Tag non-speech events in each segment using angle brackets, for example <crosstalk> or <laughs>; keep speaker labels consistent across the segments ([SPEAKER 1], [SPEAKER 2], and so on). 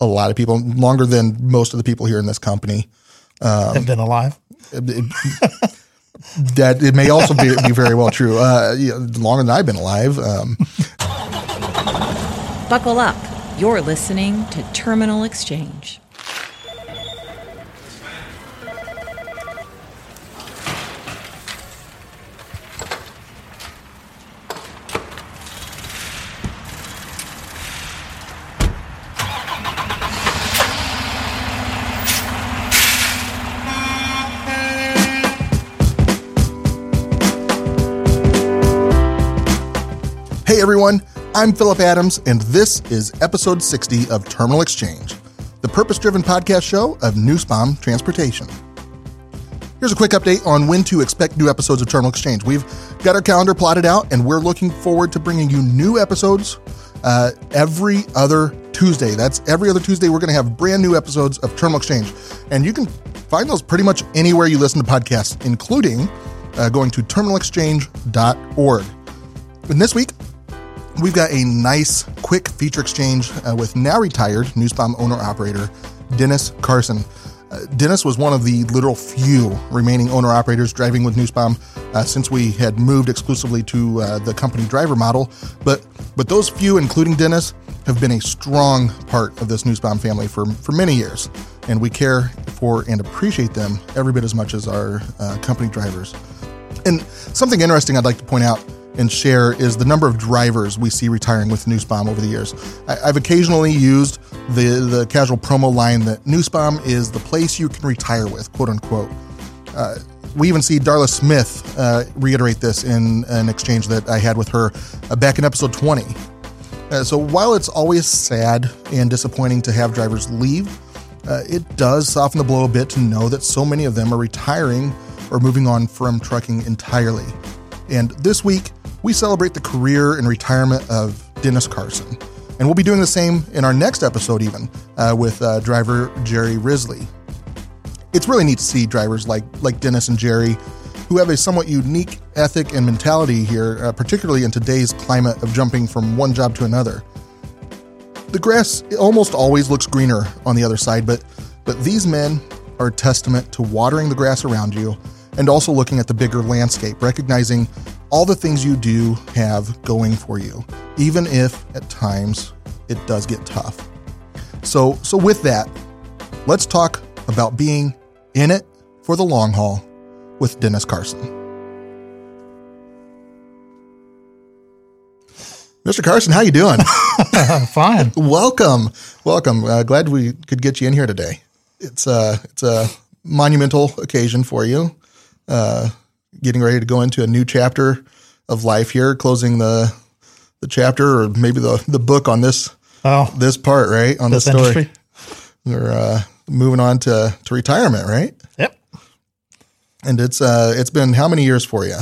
[SPEAKER 1] a lot of people, longer than most of the people here in this company.
[SPEAKER 2] have been alive.
[SPEAKER 1] That it may also be, be very well true. Uh, you know, longer than I've been alive. Um,
[SPEAKER 3] Buckle up. You're listening to Terminal Exchange.
[SPEAKER 1] Everyone, I'm Philip Adams, and this is episode 60 of Terminal Exchange, the purpose driven podcast show of Nussbaum Transportation. Here's a quick update on when to expect new episodes of Terminal Exchange. We've got our calendar plotted out, and we're looking forward to bringing you new episodes uh, every other Tuesday. That's every other Tuesday, we're going to have brand new episodes of Terminal Exchange. And you can find those pretty much anywhere you listen to podcasts, including uh, going to terminalexchange.org. And this week, We've got a nice, quick feature exchange uh, with now retired Nussbaum owner operator Dennis Carson. Uh, Dennis was one of the literal few remaining owner operators driving with Nussbaum uh, since we had moved exclusively to uh, the company driver model. But but those few, including Dennis, have been a strong part of this Nussbaum family for for many years, and we care for and appreciate them every bit as much as our uh, company drivers. And something interesting I'd like to point out and share is the number of drivers we see retiring with Nussbaum over the years. I, have occasionally used the the casual promo line that Nussbaum is the place you can retire with, quote unquote. Uh, we even see Darla Smith uh, reiterate this in an exchange that I had with her uh, back in episode 20. Uh, so while it's always sad and disappointing to have drivers leave, uh, it does soften the blow a bit to know that so many of them are retiring or moving on from trucking entirely. And this week, we celebrate the career and retirement of Dennis Carson. And we'll be doing the same in our next episode, even uh, with uh, driver Jerry Risley. It's really neat to see drivers like like Dennis and Jerry, who have a somewhat unique ethic and mentality here, uh, particularly in today's climate of jumping from one job to another. The grass almost always looks greener on the other side, but but these men are a testament to watering the grass around you and also looking at the bigger landscape, recognizing all the things you do have going for you, even if at times it does get tough. So, so with that, let's talk about being in it for the long haul with Dennis Carson. Mr. Carson, how you doing? <laughs>
[SPEAKER 2] Fine.
[SPEAKER 1] welcome, welcome. Uh, glad we could get you in here today. It's a it's a monumental occasion for you. Uh, getting ready to go into a new chapter of life here, closing the the chapter or maybe the the book on this
[SPEAKER 2] Oh,
[SPEAKER 1] this part, right? On the
[SPEAKER 2] this
[SPEAKER 1] story.
[SPEAKER 2] industry.
[SPEAKER 1] We're uh, moving on to to retirement, right?
[SPEAKER 2] Yep.
[SPEAKER 1] And it's uh it's been how many years for you?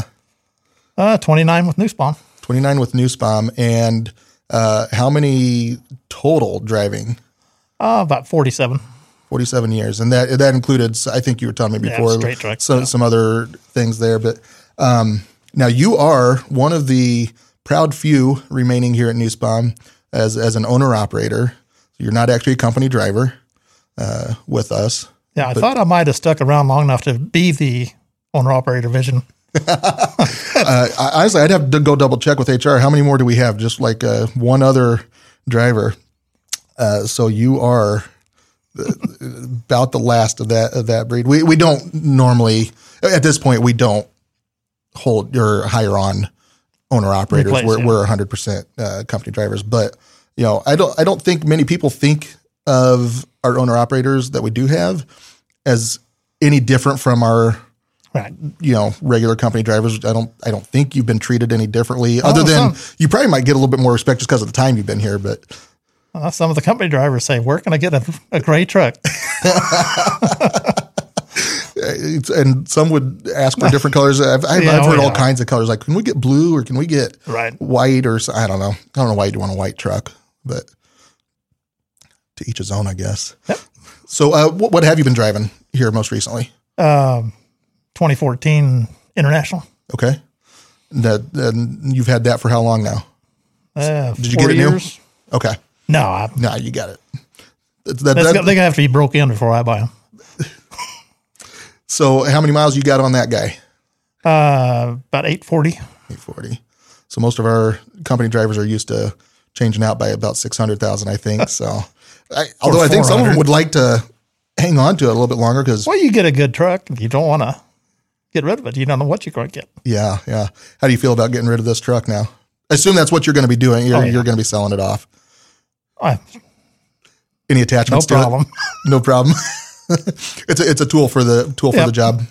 [SPEAKER 2] Uh, 29 with Nussbaum.
[SPEAKER 1] 29 with Nussbaum and uh how many total driving?
[SPEAKER 2] Uh, about 47.
[SPEAKER 1] 47 years. And that that included I think you were telling me
[SPEAKER 2] Yeah,
[SPEAKER 1] before
[SPEAKER 2] straight truck,
[SPEAKER 1] some
[SPEAKER 2] yeah.
[SPEAKER 1] some other things there, but um now you are one of the proud few remaining here at Nussbaum as as an owner operator. So you're not actually a company driver uh, with us.
[SPEAKER 2] Yeah, I thought I might have stuck around long enough to be the owner operator vision. <laughs>
[SPEAKER 1] Uh, honestly, I'd have to go double check with HR. How many more do we have? Just like uh, one other driver. Uh, so you are about the last of that of that breed. We we don't normally at this point we don't hold or hire on owner operators. We're
[SPEAKER 2] yeah.
[SPEAKER 1] we're 100 percent uh, company drivers, but you know I don't I don't think many people think of our owner operators that we do have as any different from our
[SPEAKER 2] Right.
[SPEAKER 1] you know regular company drivers. I don't I don't think you've been treated any differently, other
[SPEAKER 2] Oh,
[SPEAKER 1] than you probably might get a little bit more respect just because of the time you've been here. But
[SPEAKER 2] Uh, some of the company drivers say, "Where can I get a, a gray truck?" <laughs>
[SPEAKER 1] and some would ask for different colors. I've, I've,
[SPEAKER 2] Yeah,
[SPEAKER 1] I've
[SPEAKER 2] oh,
[SPEAKER 1] heard all kinds of colors. Like, can we get blue or can we get
[SPEAKER 2] Right.
[SPEAKER 1] white or I don't know. I don't know why you'd want a white truck, but to each his own, I guess.
[SPEAKER 2] Yep.
[SPEAKER 1] So, uh, what, what have you been driving here most recently?
[SPEAKER 2] Um, 2014 International.
[SPEAKER 1] Okay, that and you've had that for how long now?
[SPEAKER 2] Uh,
[SPEAKER 1] Did you get it new? Okay,
[SPEAKER 2] No, I,
[SPEAKER 1] no, you got it. That- that-
[SPEAKER 2] That's,
[SPEAKER 1] that-
[SPEAKER 2] they're gonna have to be broke in before I buy them.
[SPEAKER 1] so how many miles you got on that guy?
[SPEAKER 2] Uh, about eight forty.
[SPEAKER 1] 840. So most of our company drivers are used to changing out by about 600,000, I think. So, I, <laughs> although I think some of them would like to hang on to it a little bit longer because,
[SPEAKER 2] Well, you get a good truck, you don't want to get rid of it. You don't know what you're going to get.
[SPEAKER 1] yeah, yeah. How do you feel about getting rid of this truck now? I assume that's what you're going to be doing. You're,
[SPEAKER 2] Oh, yeah.
[SPEAKER 1] you're going to be selling it off.
[SPEAKER 2] I,
[SPEAKER 1] Any
[SPEAKER 2] no
[SPEAKER 1] attachments to
[SPEAKER 2] problem.
[SPEAKER 1] it? <laughs> No problem. <laughs> it's a, it's a tool for the tool for
[SPEAKER 2] Yep.
[SPEAKER 1] the job.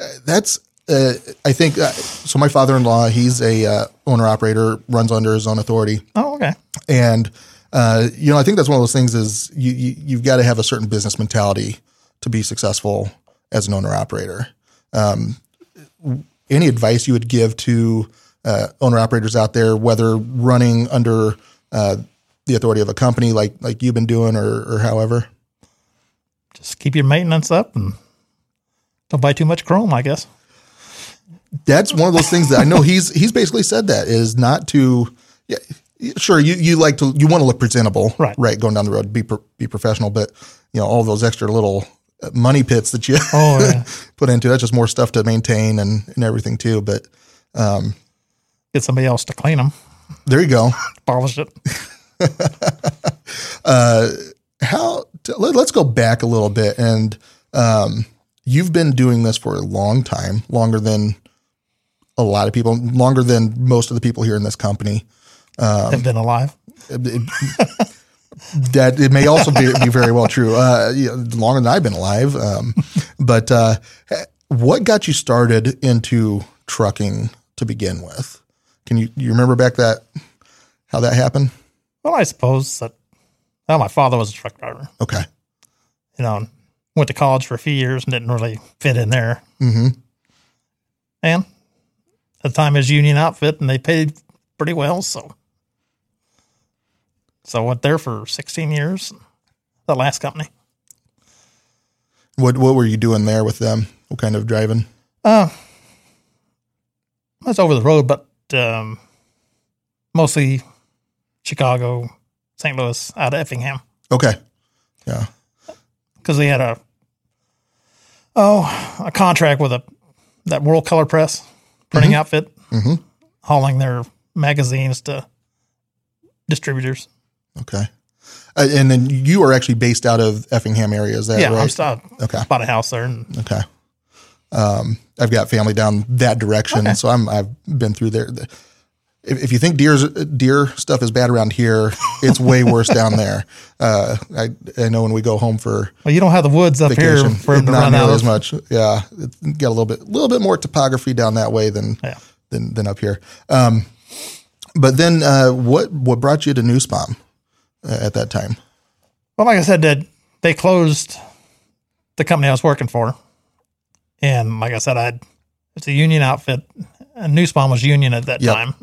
[SPEAKER 1] Uh, That's uh, I think uh, so. My father-in-law, he's a uh, owner operator, runs under his own authority.
[SPEAKER 2] Oh, okay.
[SPEAKER 1] And uh, you know, I think that's one of those things is you, you you've got to have a certain business mentality to be successful as an owner operator. Um, any advice you would give to uh, owner operators out there, whether running under uh, the authority of a company like like you've been doing, or or however?
[SPEAKER 2] Just keep your maintenance up and don't buy too much chrome, I guess.
[SPEAKER 1] That's one of those things that I know he's he's basically said that is not to. Yeah, sure. You you like to you want to look presentable,
[SPEAKER 2] Right.
[SPEAKER 1] Right, going down the road, be pro, be professional, but you know all those extra little uh, money pits that you
[SPEAKER 2] Oh, yeah. <laughs>
[SPEAKER 1] put into that's just more stuff to maintain and and everything too. But
[SPEAKER 2] Get somebody else to clean them,
[SPEAKER 1] there you go.
[SPEAKER 2] polish it. <laughs> <laughs>
[SPEAKER 1] How t- let, us go back a little bit, and um, you've been doing this for a long time, longer than a lot of people, longer than most of the people here in this company.
[SPEAKER 2] Have been alive.
[SPEAKER 1] that it may also be, be very well true. Uh, you know, longer than I've been alive. Um, but uh, what got you started into trucking to begin with? Can you you remember back that how that happened?
[SPEAKER 2] Well, I suppose that, well, my father was a truck driver,
[SPEAKER 1] Okay,
[SPEAKER 2] you know, went to college for a few years and didn't really fit in there.
[SPEAKER 1] hmm
[SPEAKER 2] And at the time, his union outfit, and they paid pretty well. So, so I went there for 16 years, the last company.
[SPEAKER 1] what what were you doing there with them? What kind of driving?
[SPEAKER 2] Uh, that's over the road, but um, mostly Chicago, St. Louis, out of Effingham,
[SPEAKER 1] Okay, yeah,
[SPEAKER 2] because they had a oh a contract with a that World Color Press printing outfit,
[SPEAKER 1] Mhm.
[SPEAKER 2] hauling their magazines to distributors.
[SPEAKER 1] okay. Uh, and then you are actually based out of Effingham area, is that
[SPEAKER 2] yeah, I'm
[SPEAKER 1] right?
[SPEAKER 2] still
[SPEAKER 1] Okay.
[SPEAKER 2] bought a house there, and
[SPEAKER 1] Okay. Um, I've got family down that direction,
[SPEAKER 2] Okay.
[SPEAKER 1] so I'm I've been through there. If, if you think deer's deer stuff is bad around here, it's way <laughs> worse down there. Uh, I I know when we go home for
[SPEAKER 2] well, you don't have the woods up
[SPEAKER 1] vacation,
[SPEAKER 2] here for them to
[SPEAKER 1] not
[SPEAKER 2] run out
[SPEAKER 1] as much. Yeah, it's got a little bit little bit more topography down that way than
[SPEAKER 2] Yeah.
[SPEAKER 1] than than up here. Um, but then uh, what what brought you to Nussbaum uh, at that time?
[SPEAKER 2] Well, like I said, that they closed the company I was working for, and like I said, I it's a union outfit, and was union at that
[SPEAKER 1] Yep.
[SPEAKER 2] time.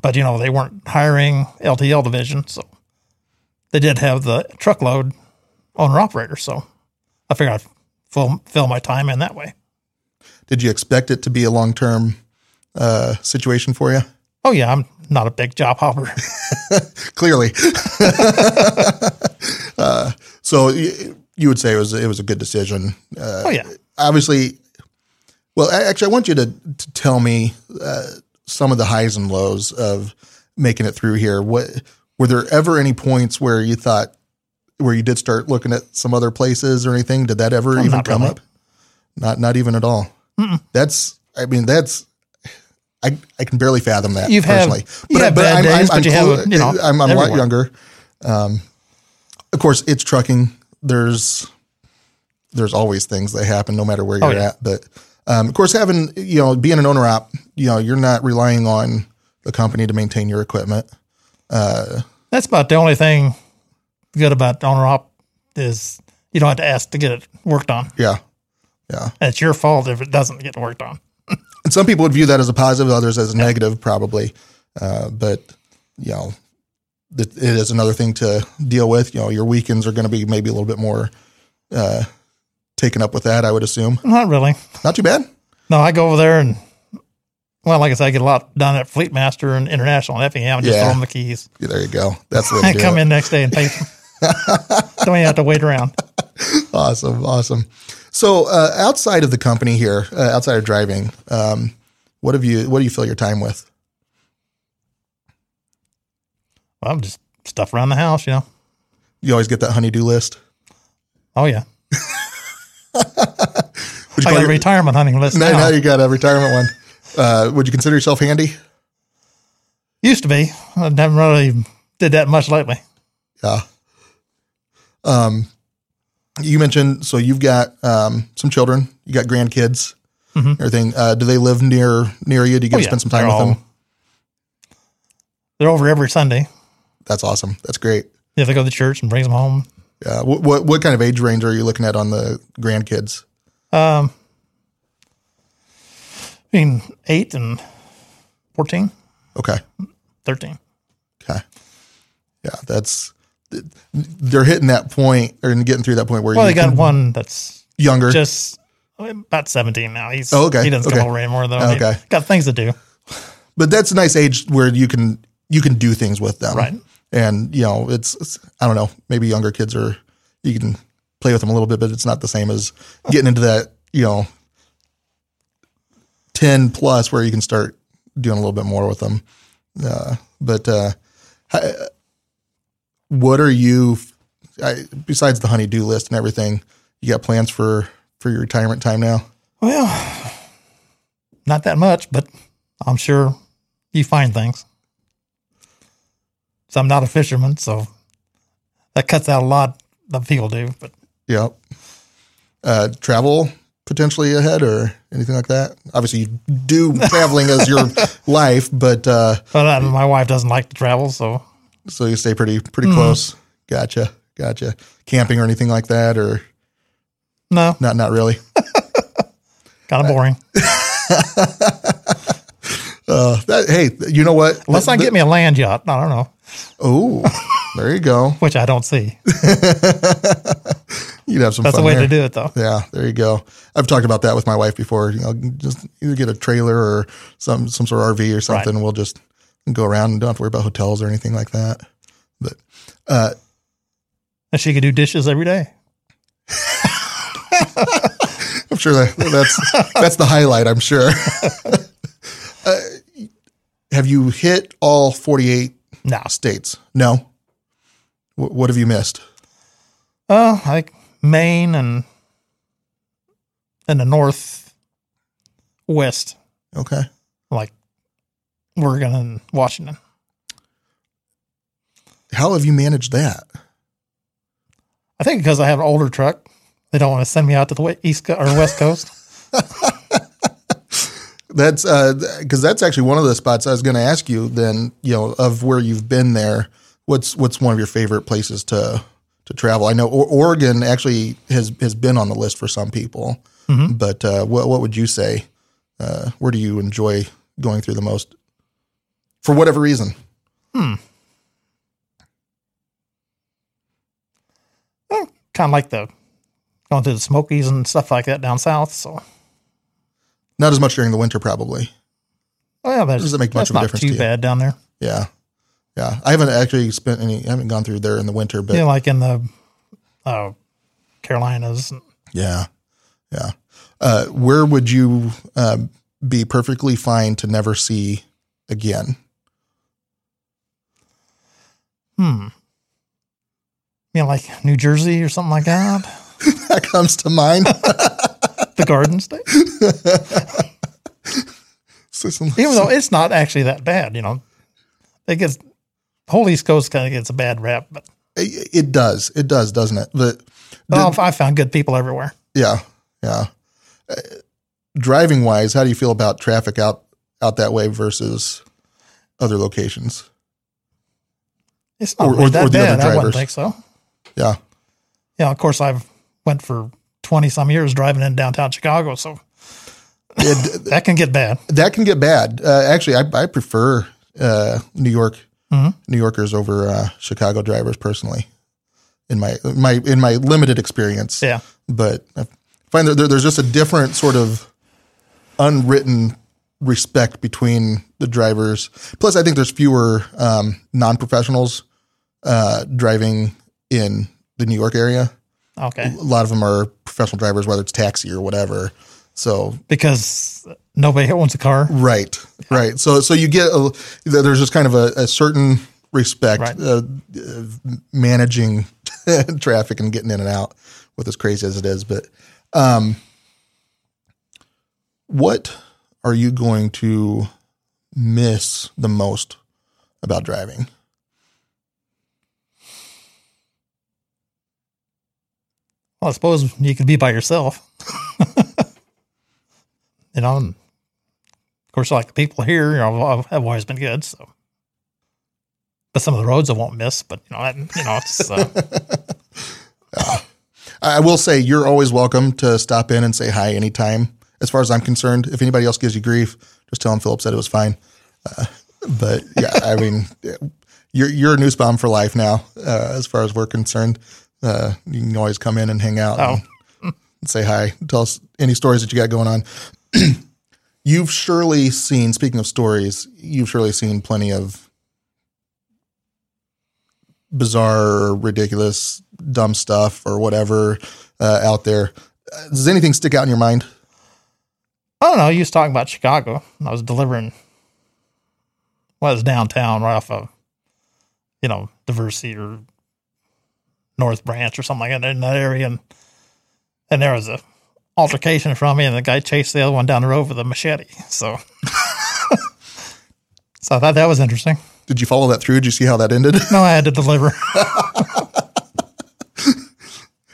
[SPEAKER 2] But you know they weren't hiring LTL division, so they did have the truckload owner operator. So I figured I'd fill, fill my time in that way.
[SPEAKER 1] Did you expect it to be a long term uh, situation for you?
[SPEAKER 2] Oh yeah, I'm not a big job hopper. <laughs>
[SPEAKER 1] clearly. <laughs> uh, so you would say it was it was a good decision. Uh,
[SPEAKER 2] oh yeah,
[SPEAKER 1] obviously, well, actually, I want you to, to tell me uh, some of the highs and lows of making it through here. What were there ever any points where you thought where you did start looking at some other places or anything? Did that ever even come
[SPEAKER 2] really.
[SPEAKER 1] up? Not not even at all. That's I mean that's. I, I can barely fathom that
[SPEAKER 2] You've had-
[SPEAKER 1] personally.
[SPEAKER 2] you have bad days, but you have, you know,
[SPEAKER 1] I'm, I'm a lot younger. Um, of course, it's trucking. There's there's always things that happen no matter where you're
[SPEAKER 2] Oh, yeah.
[SPEAKER 1] at. But um, of course, having you know being an owner op, you know you're not relying on the company to maintain your equipment.
[SPEAKER 2] that's about the only thing good about owner op is you don't have to ask to get it worked on.
[SPEAKER 1] Yeah, yeah.
[SPEAKER 2] And it's your fault if it doesn't get worked on. <laughs>
[SPEAKER 1] And some people would view that as a positive, others as a negative, probably. Uh, but you know, it, it is another thing to deal with. You know, your weekends are going to be maybe a little bit more uh, taken up with that. I would assume.
[SPEAKER 2] Not really.
[SPEAKER 1] Not too bad.
[SPEAKER 2] No, I go over there and Well, like I said, I get a lot done at Fleet Master and International and Effingham and just
[SPEAKER 1] Yeah.
[SPEAKER 2] throw them the keys.
[SPEAKER 1] Yeah, there you go. That's <laughs> the
[SPEAKER 2] I come
[SPEAKER 1] it.
[SPEAKER 2] in next day and pay them. <laughs> Don't even have to wait around.
[SPEAKER 1] Awesome, awesome. So, uh, outside of the company here, uh, outside of driving, um, what have you? What do you fill your time with?
[SPEAKER 2] Well, just stuff around the house, you know.
[SPEAKER 1] You always get that honeydew list.
[SPEAKER 2] Oh yeah, <laughs>
[SPEAKER 1] Would you
[SPEAKER 2] I got a
[SPEAKER 1] your-
[SPEAKER 2] retirement hunting list
[SPEAKER 1] now,
[SPEAKER 2] now.
[SPEAKER 1] now you got a retirement one. Uh, would you consider yourself handy?
[SPEAKER 2] Used to be. I never really did that much lately.
[SPEAKER 1] Yeah. Um, you mentioned so you've got um, some children, you got grandkids, everything. Uh, do they live near near you? Do you get
[SPEAKER 2] Mm-hmm. Oh,
[SPEAKER 1] to
[SPEAKER 2] yeah.
[SPEAKER 1] spend some time
[SPEAKER 2] They're
[SPEAKER 1] with
[SPEAKER 2] all-
[SPEAKER 1] them?
[SPEAKER 2] They're over every Sunday.
[SPEAKER 1] That's awesome. That's great.
[SPEAKER 2] Yeah, they go to church and brings them home.
[SPEAKER 1] Yeah. What, what what kind of age range are you looking at on the grandkids?
[SPEAKER 2] Um, between eight and 14,
[SPEAKER 1] Okay.
[SPEAKER 2] 13.
[SPEAKER 1] Okay. Yeah, that's they're hitting that point or getting through that point where
[SPEAKER 2] Well,
[SPEAKER 1] you
[SPEAKER 2] they got one that's
[SPEAKER 1] younger.
[SPEAKER 2] just about 17 now. He's
[SPEAKER 1] Oh, okay,
[SPEAKER 2] He doesn't
[SPEAKER 1] okay.
[SPEAKER 2] come over anymore though.
[SPEAKER 1] Okay.
[SPEAKER 2] He got things to do.
[SPEAKER 1] but that's a nice age where you can you can do things with them
[SPEAKER 2] Right.
[SPEAKER 1] And you know it's, it's i don't know maybe younger kids are you can play with them a little bit but it's not the same as getting into that you know 10 plus where you can start doing a little bit more with them uh, but uh, what are you I, besides the honeydew list and everything you got plans for for your retirement time now
[SPEAKER 2] Well, not that much, but I'm sure you find things. So I'm not a fisherman, so that cuts out a lot of people do. But
[SPEAKER 1] Yeah. Uh, travel potentially ahead or anything like that? Obviously, you do traveling as your <laughs> life, but uh,
[SPEAKER 2] but uh, my wife doesn't like to travel, so
[SPEAKER 1] so you stay pretty pretty close. Gotcha, gotcha. Camping or anything like that, or
[SPEAKER 2] no,
[SPEAKER 1] not? Not really. <laughs>
[SPEAKER 2] kind of boring. <laughs>
[SPEAKER 1] Uh, that, hey, you know what?
[SPEAKER 2] Unless I get me a land yacht, I don't know,
[SPEAKER 1] Oh, there you go. <laughs>
[SPEAKER 2] which I don't see. <laughs>
[SPEAKER 1] You'd have some
[SPEAKER 2] That's the way
[SPEAKER 1] there.
[SPEAKER 2] to do it, though.
[SPEAKER 1] Yeah, there you go. I've talked about that with my wife before. You know, just either get a trailer or some some sort of RV or something. and We'll just go around and don't have to worry about hotels or anything like that. But uh,
[SPEAKER 2] And she could do dishes every day. <laughs>
[SPEAKER 1] I'm sure that that's that's the highlight. I'm sure. uh, have you hit all 48
[SPEAKER 2] No,
[SPEAKER 1] states? No. Wh- what have you missed?
[SPEAKER 2] uh, like Maine and in the north west,
[SPEAKER 1] Okay.
[SPEAKER 2] like Oregon and Washington.
[SPEAKER 1] How have you managed that?
[SPEAKER 2] I think because I have an older truck, they don't want to send me out to the east co- or west coast. <laughs>
[SPEAKER 1] That's because that's actually one of the spots I was going to ask you. Then you know of where you've been there. What's what's one of your favorite places to to travel? I know o- Oregon actually has has been on the list for some people, but uh, what what would you say? Uh, where do you enjoy going through the most? For whatever reason. hmm.
[SPEAKER 2] kind of like the going to the Smokies and stuff like that down south. So,
[SPEAKER 1] Not as much during the winter, probably.
[SPEAKER 2] oh yeah, that's,
[SPEAKER 1] Does it make much of a difference
[SPEAKER 2] too
[SPEAKER 1] to you?
[SPEAKER 2] bad down there.
[SPEAKER 1] Yeah, yeah. I haven't actually spent any. I haven't gone through there in the winter, but
[SPEAKER 2] Yeah, like in the uh, Carolinas.
[SPEAKER 1] Yeah, yeah. Uh, where would you uh, be perfectly fine to never see again?
[SPEAKER 2] Hmm. You know, like New Jersey or something like that. <laughs>
[SPEAKER 1] That comes to mind. <laughs>
[SPEAKER 2] the Garden State. <laughs> Even though it's not actually that bad, you know. It gets whole East Coast kind of gets a bad rap, but
[SPEAKER 1] it, it does, it does, doesn't it? But
[SPEAKER 2] oh, I found good people everywhere.
[SPEAKER 1] yeah, yeah. Uh, driving wise, how do you feel about traffic out out that way versus other locations?
[SPEAKER 2] It's not
[SPEAKER 1] Or-
[SPEAKER 2] really
[SPEAKER 1] or-
[SPEAKER 2] that
[SPEAKER 1] or the other
[SPEAKER 2] bad. I wouldn't think so.
[SPEAKER 1] Yeah,
[SPEAKER 2] Yeah, of course I've went for twenty some years driving in downtown Chicago, so
[SPEAKER 1] it, <laughs>
[SPEAKER 2] that can get bad.
[SPEAKER 1] that can get bad. Uh, actually, I, I prefer uh, New York New Yorkers over uh, Chicago drivers personally. In my my in my limited experience,
[SPEAKER 2] Yeah.
[SPEAKER 1] but I find that there, there's just a different sort of unwritten respect between the drivers. Plus, I think there's fewer um, non professionals uh, driving in the New York area.
[SPEAKER 2] Okay.
[SPEAKER 1] A lot of them are professional drivers, whether it's taxi or whatever. So
[SPEAKER 2] Because nobody owns a car.
[SPEAKER 1] Right, right. So, so you get a, there's just kind of a, a certain respect
[SPEAKER 2] Right.
[SPEAKER 1] uh, uh, managing <laughs> traffic and getting in and out with as crazy as it is. But, um, what are you going to miss the most about driving?
[SPEAKER 2] Well, I suppose you could be by yourself. <laughs> you know, and of course, like the people here, you know, have always been good. So, but some of the roads I won't miss. But you know, I, you know, it's uh, <laughs>
[SPEAKER 1] I will say you're always welcome to stop in and say hi anytime. As far as I'm concerned, if anybody else gives you grief, just tell them Philip said it was fine. Uh, but yeah, I mean, <laughs> you're you're a Nussbaum for life now. Uh, as far as we're concerned, uh, you can always come in and hang out
[SPEAKER 2] Oh.
[SPEAKER 1] and <laughs> <laughs> say hi. Tell us any stories that you got going on. <clears throat> you've surely seen. Speaking of stories, you've surely seen plenty of bizarre, ridiculous, dumb stuff or whatever uh, out there. Does anything stick out in your mind?
[SPEAKER 2] I don't know. You was talking about Chicago. I was delivering. Well, was downtown, right off of, you know, Diversey or North Branch or something like that in that area, and and there was a altercation from me, and the guy chased the other one down the road with a machete. So, <laughs> so I thought that was interesting.
[SPEAKER 1] Did you follow that through? Did you see how that ended?
[SPEAKER 2] No, I had to deliver. <laughs>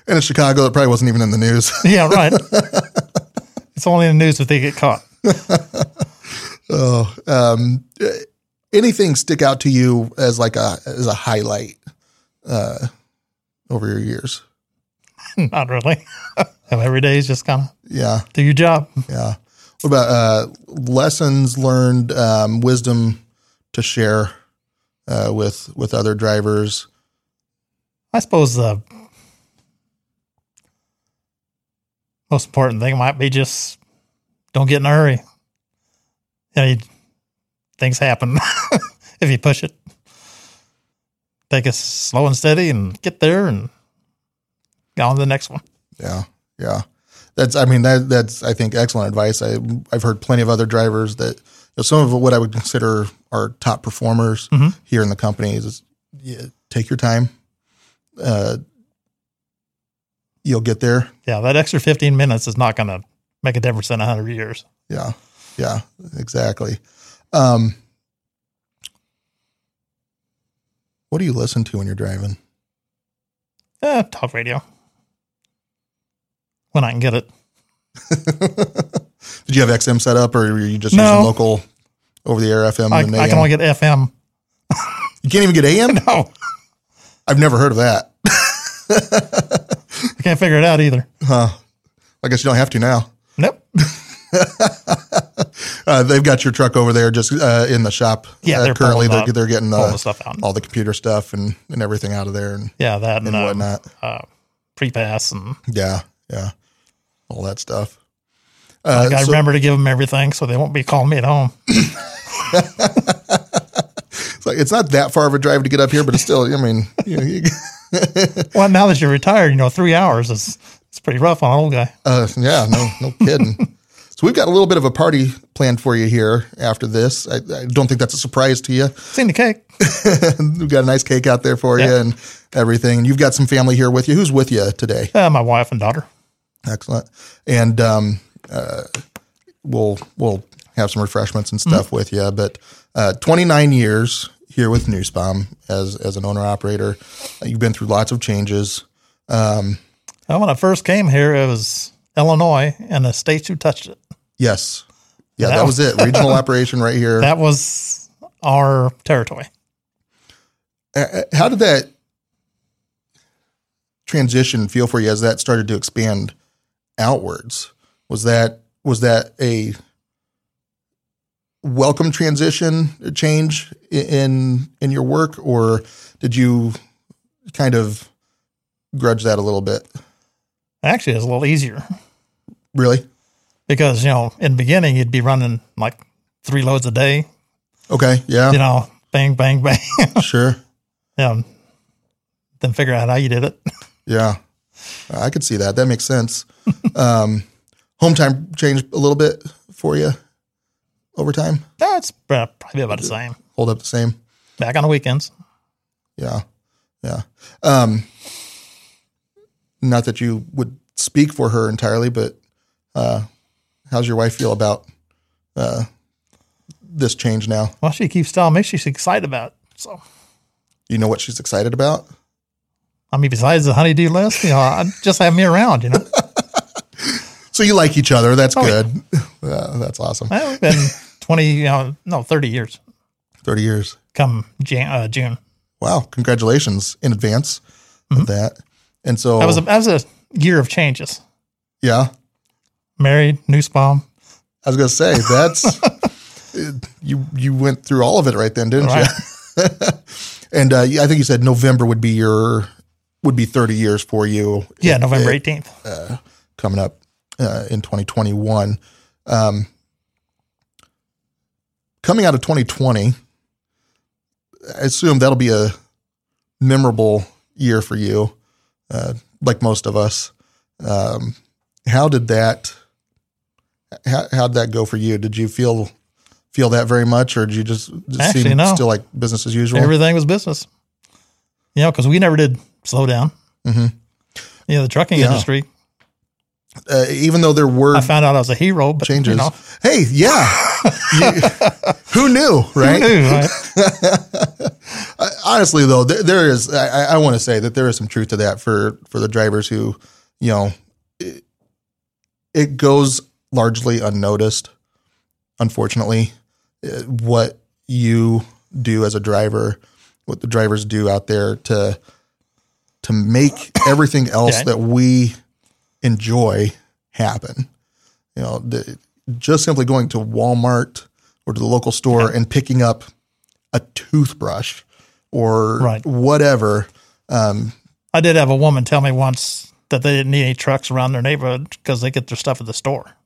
[SPEAKER 1] and in Chicago, it probably wasn't even in the news. <laughs>
[SPEAKER 2] yeah, right. it's only in the news if they get caught.
[SPEAKER 1] oh, um, anything stick out to you as like a as a highlight uh, over your years? <laughs>
[SPEAKER 2] Not really. <laughs> Every day is just kind of
[SPEAKER 1] Yeah,
[SPEAKER 2] do your job.
[SPEAKER 1] yeah. What about uh, lessons learned, um, wisdom to share uh, with with other drivers?
[SPEAKER 2] I suppose the most important thing might be just don't get in a hurry. You know, you, things happen <laughs> if you push it. Take it slow and steady and get there and go on to the next one.
[SPEAKER 1] Yeah, yeah. That's I mean that that's I think excellent advice. I I've heard plenty of other drivers that some of what I would consider our top performers here in the company is yeah, take your time. Uh, you'll get there.
[SPEAKER 2] Yeah, that extra 15 minutes is not going to make a difference in 100 years.
[SPEAKER 1] Yeah, yeah, exactly. Um, what do you listen to when you're driving?
[SPEAKER 2] Eh, talk radio. When I can get it. <laughs>
[SPEAKER 1] Did you have XM set up, or were you just
[SPEAKER 2] No.
[SPEAKER 1] using local over the air FM?
[SPEAKER 2] I, I can only get FM. <laughs>
[SPEAKER 1] you can't even get AM.
[SPEAKER 2] No,
[SPEAKER 1] I've never heard of that. <laughs>
[SPEAKER 2] I can't figure it out either. Huh.
[SPEAKER 1] I guess you don't have to now.
[SPEAKER 2] Nope. <laughs>
[SPEAKER 1] Uh, they've got your truck over there just uh, in the shop.
[SPEAKER 2] Yeah,
[SPEAKER 1] uh,
[SPEAKER 2] they're
[SPEAKER 1] currently they're, they're getting
[SPEAKER 2] pulling
[SPEAKER 1] uh,
[SPEAKER 2] the stuff out.
[SPEAKER 1] all the computer stuff and, and everything out of there and,
[SPEAKER 2] Yeah, that and,
[SPEAKER 1] and
[SPEAKER 2] um,
[SPEAKER 1] whatnot.
[SPEAKER 2] uh, pre-pass and
[SPEAKER 1] Yeah, yeah, all that stuff.
[SPEAKER 2] I
[SPEAKER 1] Uh,
[SPEAKER 2] got to
[SPEAKER 1] so-
[SPEAKER 2] remember to give them everything so they won't be calling me at home. <laughs>
[SPEAKER 1] it's, like, it's not that far of a drive to get up here, but it's still. I mean, <laughs> you know, you,
[SPEAKER 2] well, now that you're retired, you know, three hours is it's pretty rough on an old guy.
[SPEAKER 1] uh, yeah, no, no kidding. So we've got a little bit of a party planned for you here after this. I, I don't think that's a surprise to you.
[SPEAKER 2] Seen the cake? <laughs>
[SPEAKER 1] We've got a nice cake out there for you and everything. And you've got some family here with you. Who's with you today?
[SPEAKER 2] Uh, my wife and daughter.
[SPEAKER 1] Excellent. And um, uh, we'll we'll have some refreshments and stuff with you. But uh, 29 years here with Nussbaum as as an owner operator, Uh, you've been through lots of changes. Um,
[SPEAKER 2] Well, when I first came here, it was Illinois and the states who touched it.
[SPEAKER 1] Yes, yeah,
[SPEAKER 2] That
[SPEAKER 1] that was it. <laughs> Regional operation right here.
[SPEAKER 2] That was our territory.
[SPEAKER 1] Uh, How did that transition feel for you as that started to expand outwards? Was that was that a welcome transition change in in your work, or did you kind of grudge that a little bit?
[SPEAKER 2] Actually, it was a little easier
[SPEAKER 1] Really?
[SPEAKER 2] Because, you know, in the beginning, you'd be running like three loads a day.
[SPEAKER 1] Okay. Yeah.
[SPEAKER 2] You know, bang, bang, bang. <laughs>
[SPEAKER 1] Sure.
[SPEAKER 2] yeah. Then figure out how you did it. <laughs>
[SPEAKER 1] Yeah. I could see that. That makes sense. <laughs> um, home time changed a little bit for you over time.
[SPEAKER 2] That's probably about the same.
[SPEAKER 1] Hold up the same.
[SPEAKER 2] Back on the weekends.
[SPEAKER 1] Yeah. Yeah. Um, not that you would speak for her entirely, but uh, how's your wife feel about uh, this change now?
[SPEAKER 2] Well, she keeps telling me she's excited about it. So,
[SPEAKER 1] You know what she's excited about?
[SPEAKER 2] I mean, besides the honeydew list, you know, I just have me around, you know. <laughs>
[SPEAKER 1] So you like each other. That's
[SPEAKER 2] Oh,
[SPEAKER 1] good. <laughs> Yeah, that's awesome.
[SPEAKER 2] Well, We've been 20, you know, no, 30 years
[SPEAKER 1] 30 years.
[SPEAKER 2] come Jan- uh, June.
[SPEAKER 1] Wow. Congratulations in advance with that. And so.
[SPEAKER 2] That was, a, that was a year of changes.
[SPEAKER 1] yeah,
[SPEAKER 2] Married, Nussbaum.
[SPEAKER 1] I was going to say that's, <laughs> you, you went through all of it right then, didn't
[SPEAKER 2] Right.
[SPEAKER 1] you? <laughs> and uh, I think you said November would be your, would be 30 years for you.
[SPEAKER 2] Yeah, November 18th.
[SPEAKER 1] coming up uh, in 2021. Um, coming out of 2020, I assume that'll be a memorable year for you, uh, like most of us. Um, how did that? How did that go for you? Did you feel feel that very much, or did you just, just
[SPEAKER 2] Actually,
[SPEAKER 1] seem
[SPEAKER 2] no.
[SPEAKER 1] still like business as usual?
[SPEAKER 2] Everything was business. You know, because we never did slow down.
[SPEAKER 1] Mhm.
[SPEAKER 2] You know, the trucking
[SPEAKER 1] Yeah.
[SPEAKER 2] industry.
[SPEAKER 1] uh, even though there were
[SPEAKER 2] I found out I was a hero, but
[SPEAKER 1] changes.
[SPEAKER 2] You know,
[SPEAKER 1] Hey, yeah, <laughs> You- who knew, right?
[SPEAKER 2] who knew, right? <laughs>
[SPEAKER 1] honestly though there, there is i, I want to say that there is some truth to that for for the drivers who you know it, it goes largely unnoticed unfortunately uh, what you do as a driver what the drivers do out there to to make everything <coughs> else
[SPEAKER 2] Yeah.
[SPEAKER 1] that we enjoy happen you know the, just simply going to walmart or to the local store and picking up a toothbrush or
[SPEAKER 2] Right.
[SPEAKER 1] whatever.
[SPEAKER 2] I did have a woman tell me once that they didn't need any trucks around their neighborhood because they get their stuff at the store.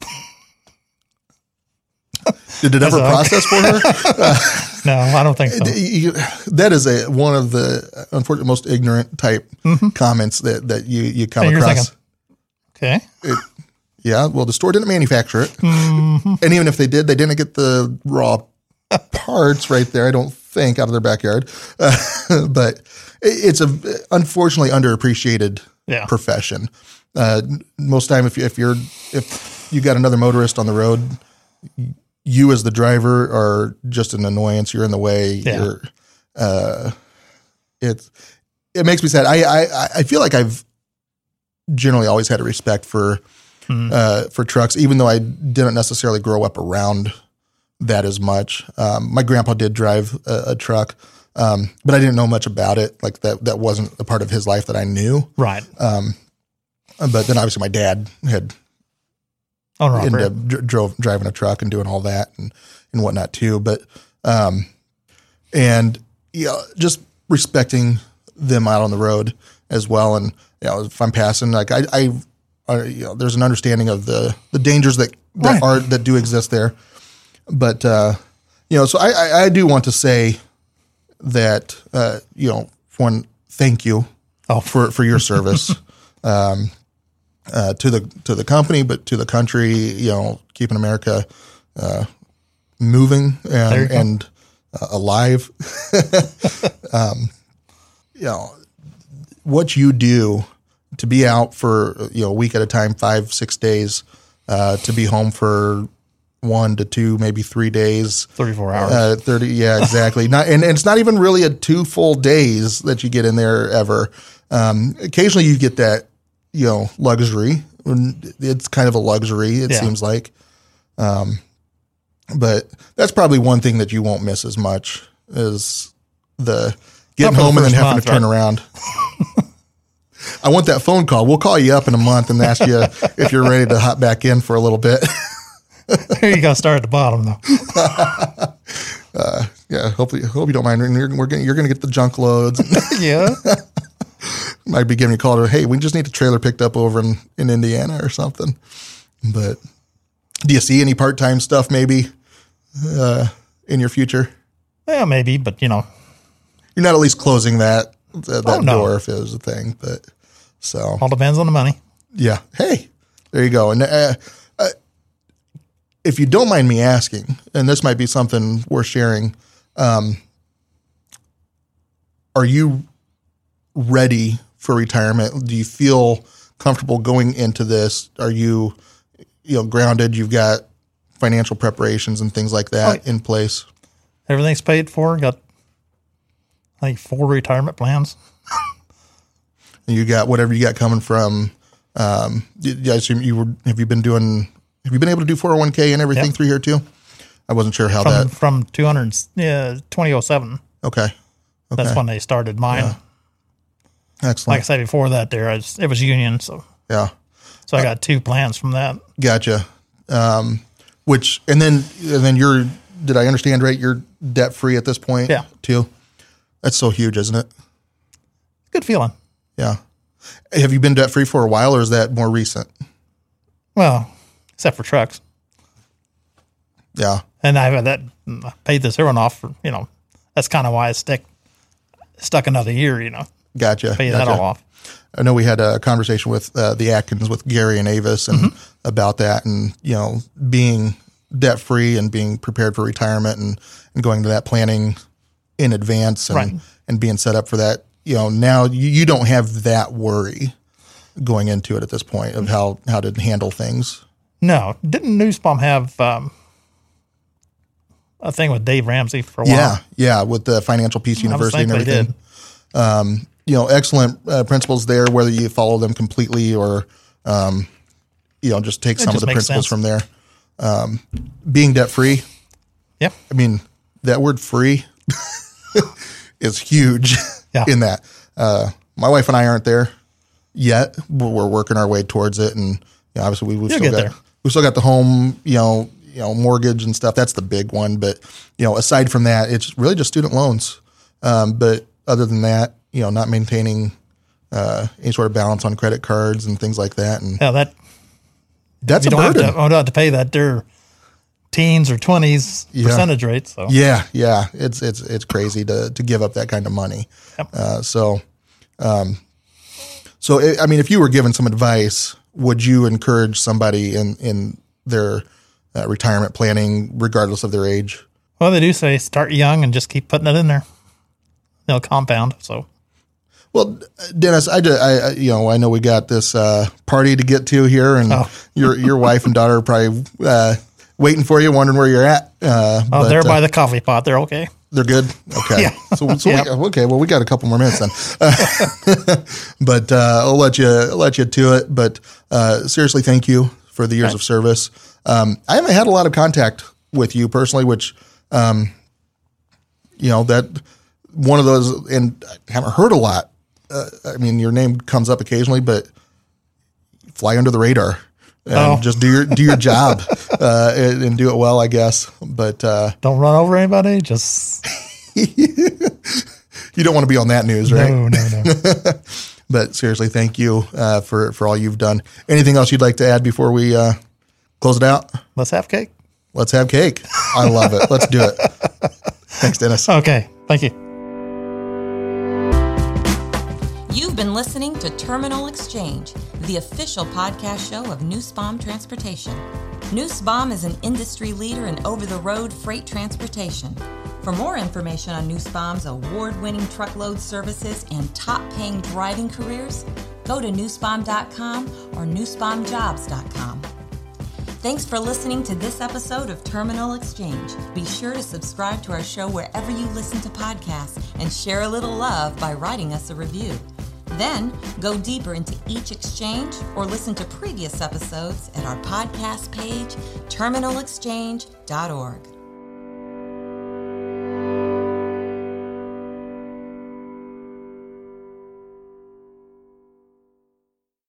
[SPEAKER 2] <laughs>
[SPEAKER 1] Did it ever process for her? <laughs> <laughs>
[SPEAKER 2] No, I don't think so.
[SPEAKER 1] You- that is a one of the unfortunate most ignorant type comments that that you you come
[SPEAKER 2] Mm-hmm.
[SPEAKER 1] across.
[SPEAKER 2] Okay.
[SPEAKER 1] Yeah, well, the store didn't manufacture it,
[SPEAKER 2] Mm-hmm.
[SPEAKER 1] and even if they did, they didn't get the raw parts right there. I don't think out of their backyard, uh, but it- it's a unfortunately underappreciated
[SPEAKER 2] Yeah.
[SPEAKER 1] profession. Uh, most time, if you, if you're if you got another motorist on the road, you as the driver are just an annoyance. You're in the way.
[SPEAKER 2] Yeah.
[SPEAKER 1] You're uh, it's it makes me sad. I, I I feel like I've generally always had a respect for uh, for trucks, even though I didn't necessarily grow up around that as much. Um, my grandpa did drive a, a truck, um, but I didn't know much about it. Like that that wasn't a part of his life that I knew.
[SPEAKER 2] Right.
[SPEAKER 1] But then obviously my dad had
[SPEAKER 2] Owner
[SPEAKER 1] ended
[SPEAKER 2] operator.
[SPEAKER 1] up dr- drove driving a truck and doing all that and and whatnot too. But um, and you know, just respecting them out on the road as well. And you know, if I'm passing, like I, I, I you know, there's an understanding of the the dangers that that
[SPEAKER 2] Right.
[SPEAKER 1] are that do exist there. But uh, you know, so I, I I do want to say that uh, you know, for one, thank you
[SPEAKER 2] Oh.
[SPEAKER 1] for for your <laughs> service. um, uh, to the to the company, but to the country, you know, keeping America uh, moving and, and uh, alive. <laughs> um, you know, what you do to be out for you know a week at a time, five six days, uh, to be home for one to two, maybe three days.
[SPEAKER 2] 34 hours.
[SPEAKER 1] Uh, Thirty, yeah, <laughs> exactly. not, and, and it's not even really a two full days that you get in there ever. Um, occasionally, you get that, you know, luxury. It's kind of a luxury. It
[SPEAKER 2] Yeah.
[SPEAKER 1] seems like, um, but that's probably one thing that you won't miss as much is the getting
[SPEAKER 2] for the
[SPEAKER 1] home and then having
[SPEAKER 2] month,
[SPEAKER 1] to turn
[SPEAKER 2] right?
[SPEAKER 1] around. <laughs> I want that phone call. We'll call you up in a month and ask you <laughs> if you're ready to hop back in for a little bit. <laughs>
[SPEAKER 2] Here you got to start at the bottom, though.
[SPEAKER 1] yeah, hopefully, hope you don't mind. You're, we're getting, you're going to get the junk loads.
[SPEAKER 2] yeah.
[SPEAKER 1] Might be giving you a call to, hey, we just need a trailer picked up over in, in Indiana or something. But Do you see any part time stuff maybe uh, in your future?
[SPEAKER 2] Yeah, maybe, but you know,
[SPEAKER 1] You're not at least closing that that, that
[SPEAKER 2] Oh, no.
[SPEAKER 1] door if it was a thing, but so
[SPEAKER 2] all depends on the money.
[SPEAKER 1] yeah. Hey, there you go. And uh, uh, if you don't mind me asking, and this might be something worth sharing, um, are you ready for retirement? Do you feel comfortable going into this? Are you, you know, grounded? You've got financial preparations and things like that in place.
[SPEAKER 2] Everything's paid for. Got I think four retirement plans.
[SPEAKER 1] And <laughs> you got whatever you got coming from. Um, I assume you were. Have you been doing? Have you been able to do four hundred one k and everything
[SPEAKER 2] Yep.
[SPEAKER 1] through here too? I wasn't sure how
[SPEAKER 2] from
[SPEAKER 1] that.
[SPEAKER 2] from 200 yeah 2007
[SPEAKER 1] Okay, okay,
[SPEAKER 2] that's when they started mine
[SPEAKER 1] excellent.
[SPEAKER 2] like i said before that there was, it was union so
[SPEAKER 1] yeah,
[SPEAKER 2] so i got two plans from that
[SPEAKER 1] gotcha. Um, which and then and then you're. Did I understand right? You're debt free at this point.
[SPEAKER 2] Yeah.
[SPEAKER 1] too. That's so huge, isn't it?
[SPEAKER 2] good feeling
[SPEAKER 1] Yeah. Have you been debt free for a while, or is that more recent?
[SPEAKER 2] well except for trucks
[SPEAKER 1] Yeah.
[SPEAKER 2] and i've had that I paid this one off for you know that's kind of why i stick stuck another year you know
[SPEAKER 1] Gotcha.
[SPEAKER 2] pay that all off
[SPEAKER 1] I know we had a conversation with uh, the Atkins with Gary and Avis and
[SPEAKER 2] Mm-hmm.
[SPEAKER 1] about that, and you know, being debt free and being prepared for retirement and, and going to that planning in advance and
[SPEAKER 2] Right.
[SPEAKER 1] and being set up for that. You know, now you, you don't have that worry going into it at this point of how how to handle things.
[SPEAKER 2] no didn't Nussbaum have um a thing with dave ramsey for a while
[SPEAKER 1] Yeah, yeah, with the Financial Peace University and everything.
[SPEAKER 2] did.
[SPEAKER 1] um, you know, excellent uh, principles there, whether you follow them completely or, um, you know, just take some of the principles
[SPEAKER 2] sense.
[SPEAKER 1] from there. Um, being debt free,
[SPEAKER 2] Yep.
[SPEAKER 1] I mean, that word free <laughs> is huge
[SPEAKER 2] Yeah.
[SPEAKER 1] in that. Uh, my wife and I aren't there yet. We're, we're working our way towards it. And you know, obviously we, we've
[SPEAKER 2] You'll
[SPEAKER 1] still got,
[SPEAKER 2] there.
[SPEAKER 1] we still got the home, you know, you know, mortgage and stuff. That's the big one. But, you know, aside from that, it's really just student loans. Um, but other than that, you know, not maintaining, uh, any sort of balance on credit cards and things like that. And
[SPEAKER 2] yeah that
[SPEAKER 1] that's
[SPEAKER 2] you
[SPEAKER 1] a
[SPEAKER 2] don't have
[SPEAKER 1] burden.
[SPEAKER 2] to, don't have to pay that their teens or 20s percentage rate so
[SPEAKER 1] Yeah, yeah, it's it's it's crazy to to give up that kind of money.
[SPEAKER 2] Yep.
[SPEAKER 1] Uh, so, um, so i I mean, if you were given some advice, would you encourage somebody in in their uh, retirement planning, regardless of their age?
[SPEAKER 2] Well, they do say start young and just keep putting it in there. They'll compound. So
[SPEAKER 1] Well, Dennis, I, ju- I you know I know we got this uh, party to get to here, and
[SPEAKER 2] Oh. <laughs>
[SPEAKER 1] your your wife and daughter are probably uh, waiting for you, wondering where you're at. Uh,
[SPEAKER 2] oh,
[SPEAKER 1] but,
[SPEAKER 2] they're
[SPEAKER 1] uh,
[SPEAKER 2] by the coffee pot. They're okay.
[SPEAKER 1] They're good. Okay. <laughs>
[SPEAKER 2] Yeah.
[SPEAKER 1] So, so
[SPEAKER 2] Yeah.
[SPEAKER 1] we okay. Well, we got a couple more minutes then, <laughs> but uh, I'll let you let you to it. But uh, seriously, thank you for the years of service. Um, I haven't had a lot of contact with you personally, which um, you know that one of those, and I haven't heard a lot. Uh, I mean, your name comes up occasionally, but fly under the radar. And
[SPEAKER 2] Oh.
[SPEAKER 1] just do your do your job <laughs> uh, and, and do it well, I guess. But uh,
[SPEAKER 2] Don't run over anybody. Just <laughs>
[SPEAKER 1] you don't want to be on that news, right?
[SPEAKER 2] no, no, no. <laughs>
[SPEAKER 1] But seriously, thank you uh, for for all you've done. Anything else you'd like to add before we uh, close it out?
[SPEAKER 2] Let's have cake.
[SPEAKER 1] Let's have cake. I love it. Let's do it. Thanks, Dennis.
[SPEAKER 2] Okay. Thank you.
[SPEAKER 3] To Terminal Exchange, the official podcast show of Nussbaum Transportation. Nussbaum is an industry leader in over the road freight transportation. For more information on Nussbaum's award winning truckload services and top paying driving careers, go to nussbaum.com or nussbaumjobs.com. Thanks for listening to this episode of Terminal Exchange. Be sure to subscribe to our show wherever you listen to podcasts and share a little love by writing us a review. Then go deeper into each exchange or listen to previous episodes at our podcast page, terminalexchange.org.